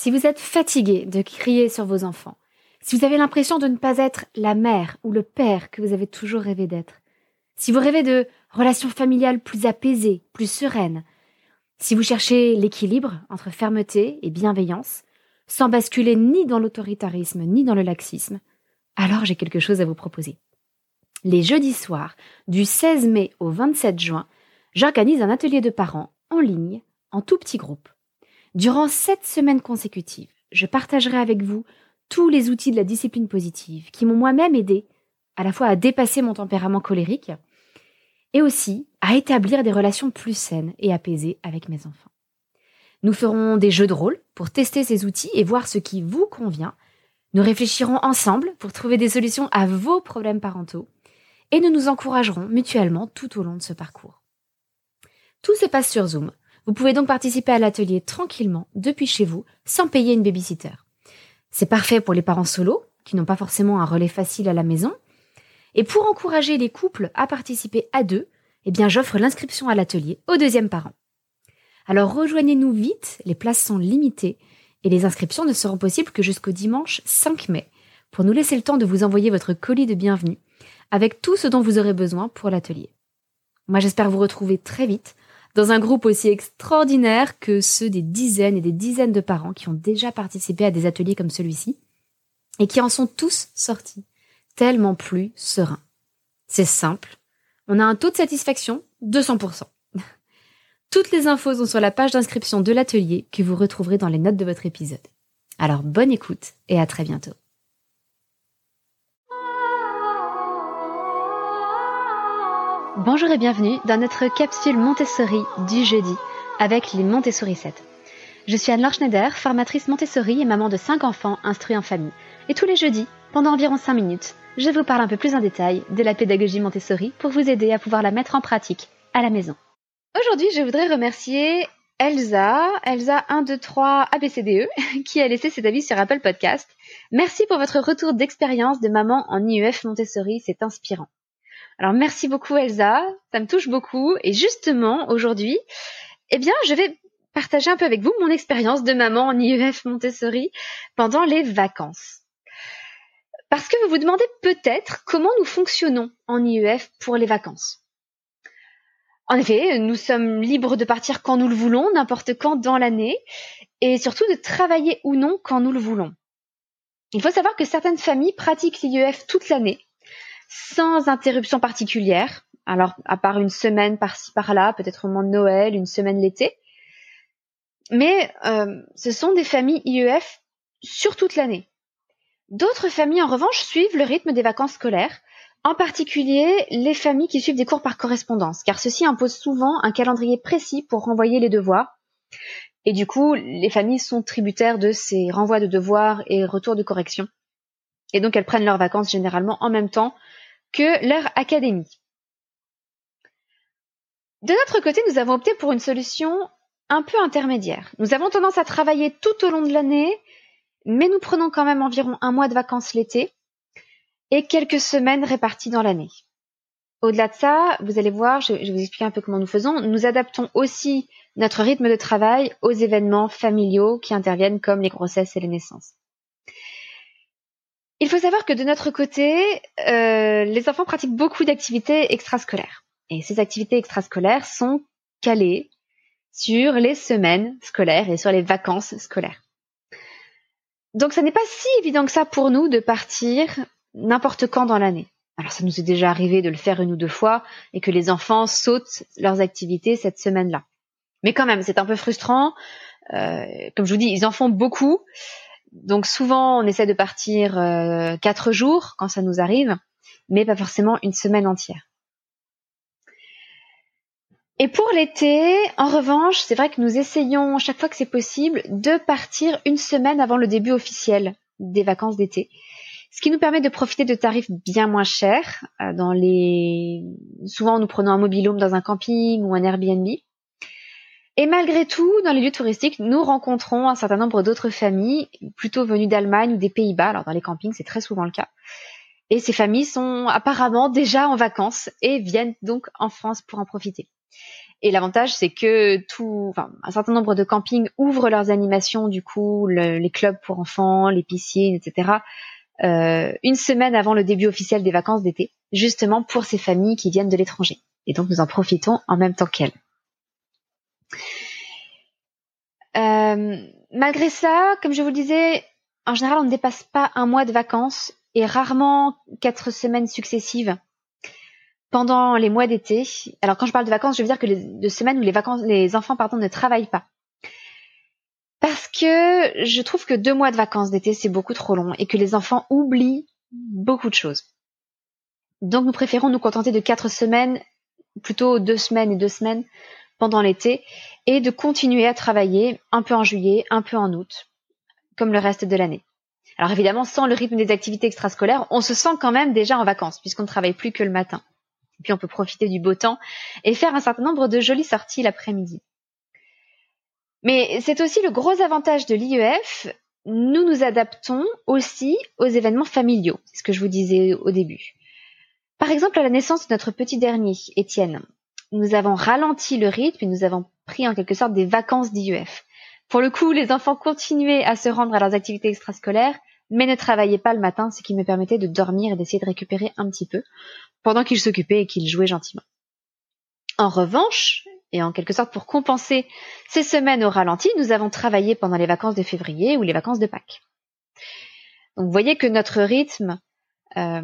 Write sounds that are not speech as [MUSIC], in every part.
Si vous êtes fatigué de crier sur vos enfants, si vous avez l'impression de ne pas être la mère ou le père que vous avez toujours rêvé d'être, si vous rêvez de relations familiales plus apaisées, plus sereines, si vous cherchez l'équilibre entre fermeté et bienveillance, sans basculer ni dans l'autoritarisme ni dans le laxisme, alors j'ai quelque chose à vous proposer. Les jeudis soirs, du 16 mai au 27 juin, j'organise un atelier de parents en ligne, en tout petit groupe. Durant sept semaines consécutives, je partagerai avec vous tous les outils de la discipline positive qui m'ont moi-même aidé à la fois à dépasser mon tempérament colérique et aussi à établir des relations plus saines et apaisées avec mes enfants. Nous ferons des jeux de rôle pour tester ces outils et voir ce qui vous convient. Nous réfléchirons ensemble pour trouver des solutions à vos problèmes parentaux et nous nous encouragerons mutuellement tout au long de ce parcours. Tout se passe sur Zoom. Vous pouvez donc participer à l'atelier tranquillement depuis chez vous sans payer une babysitter. C'est parfait pour les parents solos qui n'ont pas forcément un relais facile à la maison. Et pour encourager les couples à participer à deux, eh bien j'offre l'inscription à l'atelier au deuxième parent. Alors rejoignez-nous vite, les places sont limitées et les inscriptions ne seront possibles que jusqu'au dimanche 5 mai pour nous laisser le temps de vous envoyer votre colis de bienvenue avec tout ce dont vous aurez besoin pour l'atelier. Moi j'espère vous retrouver très vite dans un groupe aussi extraordinaire que ceux des dizaines et des dizaines de parents qui ont déjà participé à des ateliers comme celui-ci et qui en sont tous sortis tellement plus sereins. C'est simple, on a un taux de satisfaction de 100%. [LAUGHS] Toutes les infos sont sur la page d'inscription de l'atelier que vous retrouverez dans les notes de votre épisode. Alors bonne écoute et à très bientôt. Bonjour et bienvenue dans notre capsule Montessori du jeudi avec les Montessori 7. Je suis Anne-Laure Schneider, formatrice Montessori et maman de 5 enfants instruits en famille. Et tous les jeudis, pendant environ 5 minutes, je vous parle un peu plus en détail de la pédagogie Montessori pour vous aider à pouvoir la mettre en pratique à la maison. Aujourd'hui, je voudrais remercier Elsa, Elsa 123 ABCDE, [LAUGHS] qui a laissé cet avis sur Apple Podcast. Merci pour votre retour d'expérience de maman en IEF Montessori, c'est inspirant. Alors merci beaucoup Elsa, ça me touche beaucoup et justement aujourd'hui, eh bien je vais partager un peu avec vous mon expérience de maman en IEF Montessori pendant les vacances. Parce que vous vous demandez peut-être comment nous fonctionnons en IEF pour les vacances. En effet, nous sommes libres de partir quand nous le voulons, n'importe quand dans l'année, et surtout de travailler ou non quand nous le voulons. Il faut savoir que certaines familles pratiquent l'IEF toute l'année, sans interruption particulière. Alors, à part une semaine par-ci par-là, peut-être au moment de Noël, une semaine l'été. Mais euh, ce sont des familles IEF sur toute l'année. D'autres familles, en revanche, suivent le rythme des vacances scolaires, en particulier les familles qui suivent des cours par correspondance, car ceci impose souvent un calendrier précis pour renvoyer les devoirs. Et du coup, les familles sont tributaires de ces renvois de devoirs et retours de correction. Et donc elles prennent leurs vacances généralement en même temps que leur académie. De notre côté, nous avons opté pour une solution un peu intermédiaire. Nous avons tendance à travailler tout au long de l'année, mais nous prenons quand même environ un mois de vacances l'été et quelques semaines réparties dans l'année. Au-delà de ça, vous allez voir, je, vais vous expliquer un peu comment nous faisons. Nous adaptons aussi notre rythme de travail aux événements familiaux qui interviennent comme les grossesses et les naissances. Il faut savoir que de notre côté, euh, les enfants pratiquent beaucoup d'activités extrascolaires. Et ces activités extrascolaires sont calées sur les semaines scolaires et sur les vacances scolaires. Donc ça n'est pas si évident que ça pour nous de partir n'importe quand dans l'année. Alors ça nous est déjà arrivé de le faire une ou deux fois et que les enfants sautent leurs activités cette semaine-là. Mais quand même, c'est un peu frustrant. Euh, comme je vous dis, ils en font beaucoup donc souvent, on essaie de partir euh, quatre jours quand ça nous arrive, mais pas forcément une semaine entière. Et pour l'été, en revanche, c'est vrai que nous essayons chaque fois que c'est possible de partir une semaine avant le début officiel des vacances d'été, ce qui nous permet de profiter de tarifs bien moins chers. Euh, souvent nous prenons un mobilhome dans un camping ou un Airbnb, et malgré tout, dans les lieux touristiques, nous rencontrons un certain nombre d'autres familles, plutôt venues d'Allemagne ou des Pays-Bas. Alors dans les campings, c'est très souvent le cas. Et ces familles sont apparemment déjà en vacances et viennent donc en France pour en profiter. Et l'avantage, c'est que tout, enfin, un certain nombre de campings ouvrent leurs animations, du coup, les clubs pour enfants, les piscines, etc. Euh, une semaine avant le début officiel des vacances d'été, justement pour ces familles qui viennent de l'étranger. Et donc nous en profitons en même temps qu'elles. Euh, malgré ça, comme je vous le disais, en général, on ne dépasse pas un mois de vacances et rarement quatre semaines successives pendant les mois d'été. Alors quand je parle de vacances, je veux dire que les de semaines où les enfants pardon ne travaillent pas. Parce que je trouve que deux mois de vacances d'été c'est beaucoup trop long et que les enfants oublient beaucoup de choses. Donc nous préférons nous contenter de quatre semaines, plutôt deux semaines et deux semaines pendant l'été, et de continuer à travailler un peu en juillet, un peu en août, comme le reste de l'année. Alors évidemment, sans le rythme des activités extrascolaires, on se sent quand même déjà en vacances, puisqu'on ne travaille plus que le matin. Et puis on peut profiter du beau temps et faire un certain nombre de jolies sorties l'après-midi. Mais c'est aussi le gros avantage de l'IEF, nous nous adaptons aussi aux événements familiaux, c'est ce que je vous disais au début. Par exemple, à la naissance de notre petit dernier, Étienne, nous avons ralenti le rythme et nous avons pris en quelque sorte des vacances d'IEF. Pour le coup, les enfants continuaient à se rendre à leurs activités extrascolaires, mais ne travaillaient pas le matin, ce qui me permettait de dormir et d'essayer de récupérer un petit peu, pendant qu'ils s'occupaient et qu'ils jouaient gentiment. En revanche, et en quelque sorte pour compenser ces semaines au ralenti, nous avons travaillé pendant les vacances de février ou les vacances de Pâques. Donc vous voyez que notre rythme euh,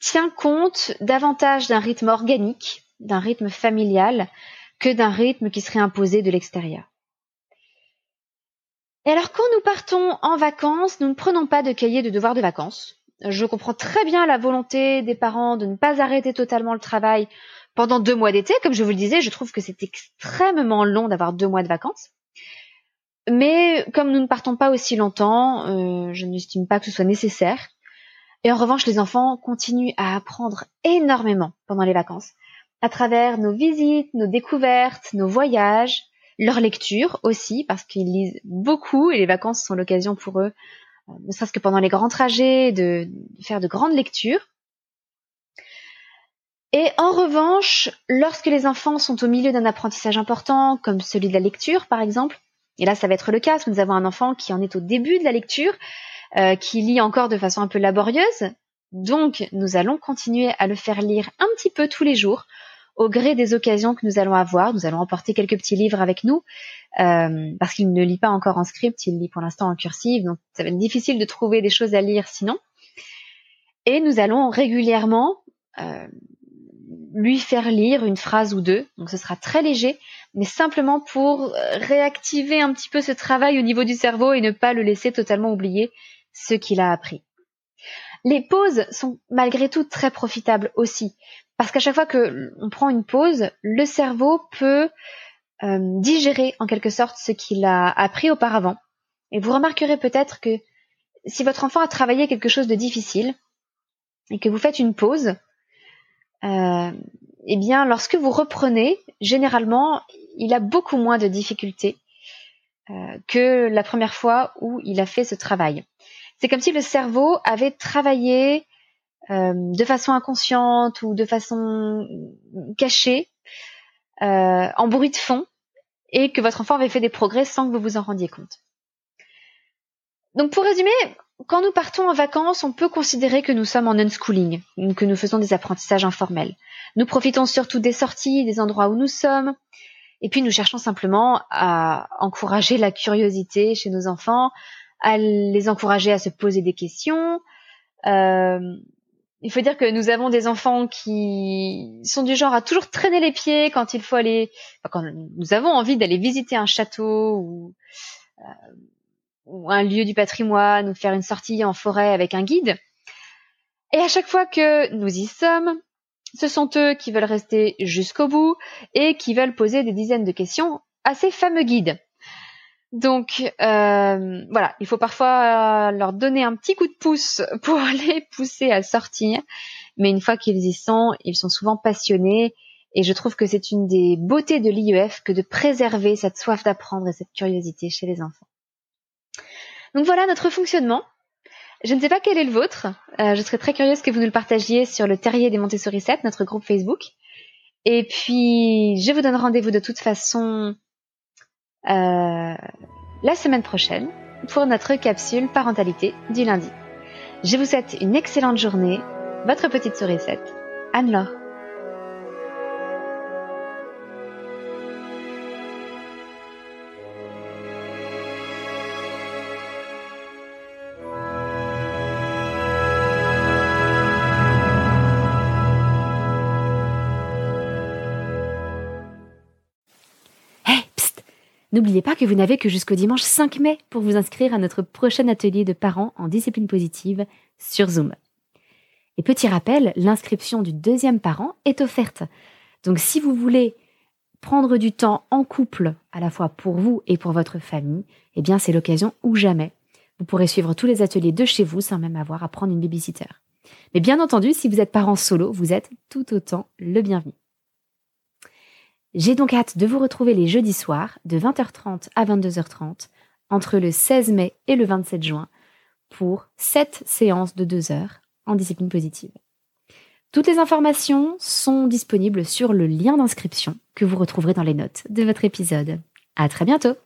tient compte davantage d'un rythme organique, d'un rythme familial, que d'un rythme qui serait imposé de l'extérieur. Et alors quand nous partons en vacances, nous ne prenons pas de cahier de devoirs de vacances. Je comprends très bien la volonté des parents de ne pas arrêter totalement le travail pendant deux mois d'été. Comme je vous le disais, je trouve que c'est extrêmement long d'avoir deux mois de vacances. Mais comme nous ne partons pas aussi longtemps, euh, je n'estime pas que ce soit nécessaire. Et en revanche, les enfants continuent à apprendre énormément pendant les vacances, à travers nos visites, nos découvertes, nos voyages, leur lecture aussi, parce qu'ils lisent beaucoup et les vacances sont l'occasion pour eux, euh, ne serait-ce que pendant les grands trajets, de, faire de grandes lectures. Et en revanche, lorsque les enfants sont au milieu d'un apprentissage important, comme celui de la lecture par exemple, et là ça va être le cas, parce nous avons un enfant qui en est au début de la lecture, euh, qui lit encore de façon un peu laborieuse, donc nous allons continuer à le faire lire un petit peu tous les jours au gré des occasions que nous allons avoir. Nous allons emporter quelques petits livres avec nous euh, parce qu'il ne lit pas encore en script, il lit pour l'instant en cursive, donc ça va être difficile de trouver des choses à lire sinon. Et nous allons régulièrement euh, lui faire lire une phrase ou deux, donc ce sera très léger, mais simplement pour réactiver un petit peu ce travail au niveau du cerveau et ne pas le laisser totalement oublier ce qu'il a appris. Les pauses sont malgré tout très profitables aussi. Parce qu'à chaque fois que on prend une pause, le cerveau peut euh, digérer en quelque sorte ce qu'il a appris auparavant. Et vous remarquerez peut-être que si votre enfant a travaillé quelque chose de difficile et que vous faites une pause, euh, eh bien, lorsque vous reprenez, généralement, il a beaucoup moins de difficultés euh, que la première fois où il a fait ce travail. C'est comme si le cerveau avait travaillé euh, de façon inconsciente ou de façon cachée, euh, en bruit de fond, et que votre enfant avait fait des progrès sans que vous vous en rendiez compte. Donc pour résumer, quand nous partons en vacances, on peut considérer que nous sommes en unschooling, que nous faisons des apprentissages informels. Nous profitons surtout des sorties, des endroits où nous sommes, et puis nous cherchons simplement à encourager la curiosité chez nos enfants, à les encourager à se poser des questions, euh, il faut dire que nous avons des enfants qui sont du genre à toujours traîner les pieds quand il faut aller, quand nous avons envie d'aller visiter un château ou, euh, ou un lieu du patrimoine ou faire une sortie en forêt avec un guide. Et à chaque fois que nous y sommes, ce sont eux qui veulent rester jusqu'au bout et qui veulent poser des dizaines de questions à ces fameux guides. Donc euh, voilà, il faut parfois leur donner un petit coup de pouce [LAUGHS] pour les pousser à sortir, mais une fois qu'ils y sont, ils sont souvent passionnés et je trouve que c'est une des beautés de l'IEF que de préserver cette soif d'apprendre et cette curiosité chez les enfants. Donc voilà notre fonctionnement. Je ne sais pas quel est le vôtre. Euh, je serais très curieuse que vous nous le partagiez sur le Terrier des Montessori 7, notre groupe Facebook. Et puis, je vous donne rendez-vous de toute façon euh, la semaine prochaine pour notre capsule parentalité du lundi. Je vous souhaite une excellente journée. Votre petite sourisette, Anne-Laure. N'oubliez pas que vous n'avez que jusqu'au dimanche 5 mai pour vous inscrire à notre prochain atelier de parents en discipline positive sur Zoom. Et petit rappel, l'inscription du deuxième parent est offerte. Donc si vous voulez prendre du temps en couple, à la fois pour vous et pour votre famille, eh bien c'est l'occasion ou jamais. Vous pourrez suivre tous les ateliers de chez vous sans même avoir à prendre une babysitter. Mais bien entendu, si vous êtes parent solo, vous êtes tout autant le bienvenu. J'ai donc hâte de vous retrouver les jeudis soirs de 20h30 à 22h30 entre le 16 mai et le 27 juin pour 7 séances de 2 heures en discipline positive. Toutes les informations sont disponibles sur le lien d'inscription que vous retrouverez dans les notes de votre épisode. À très bientôt!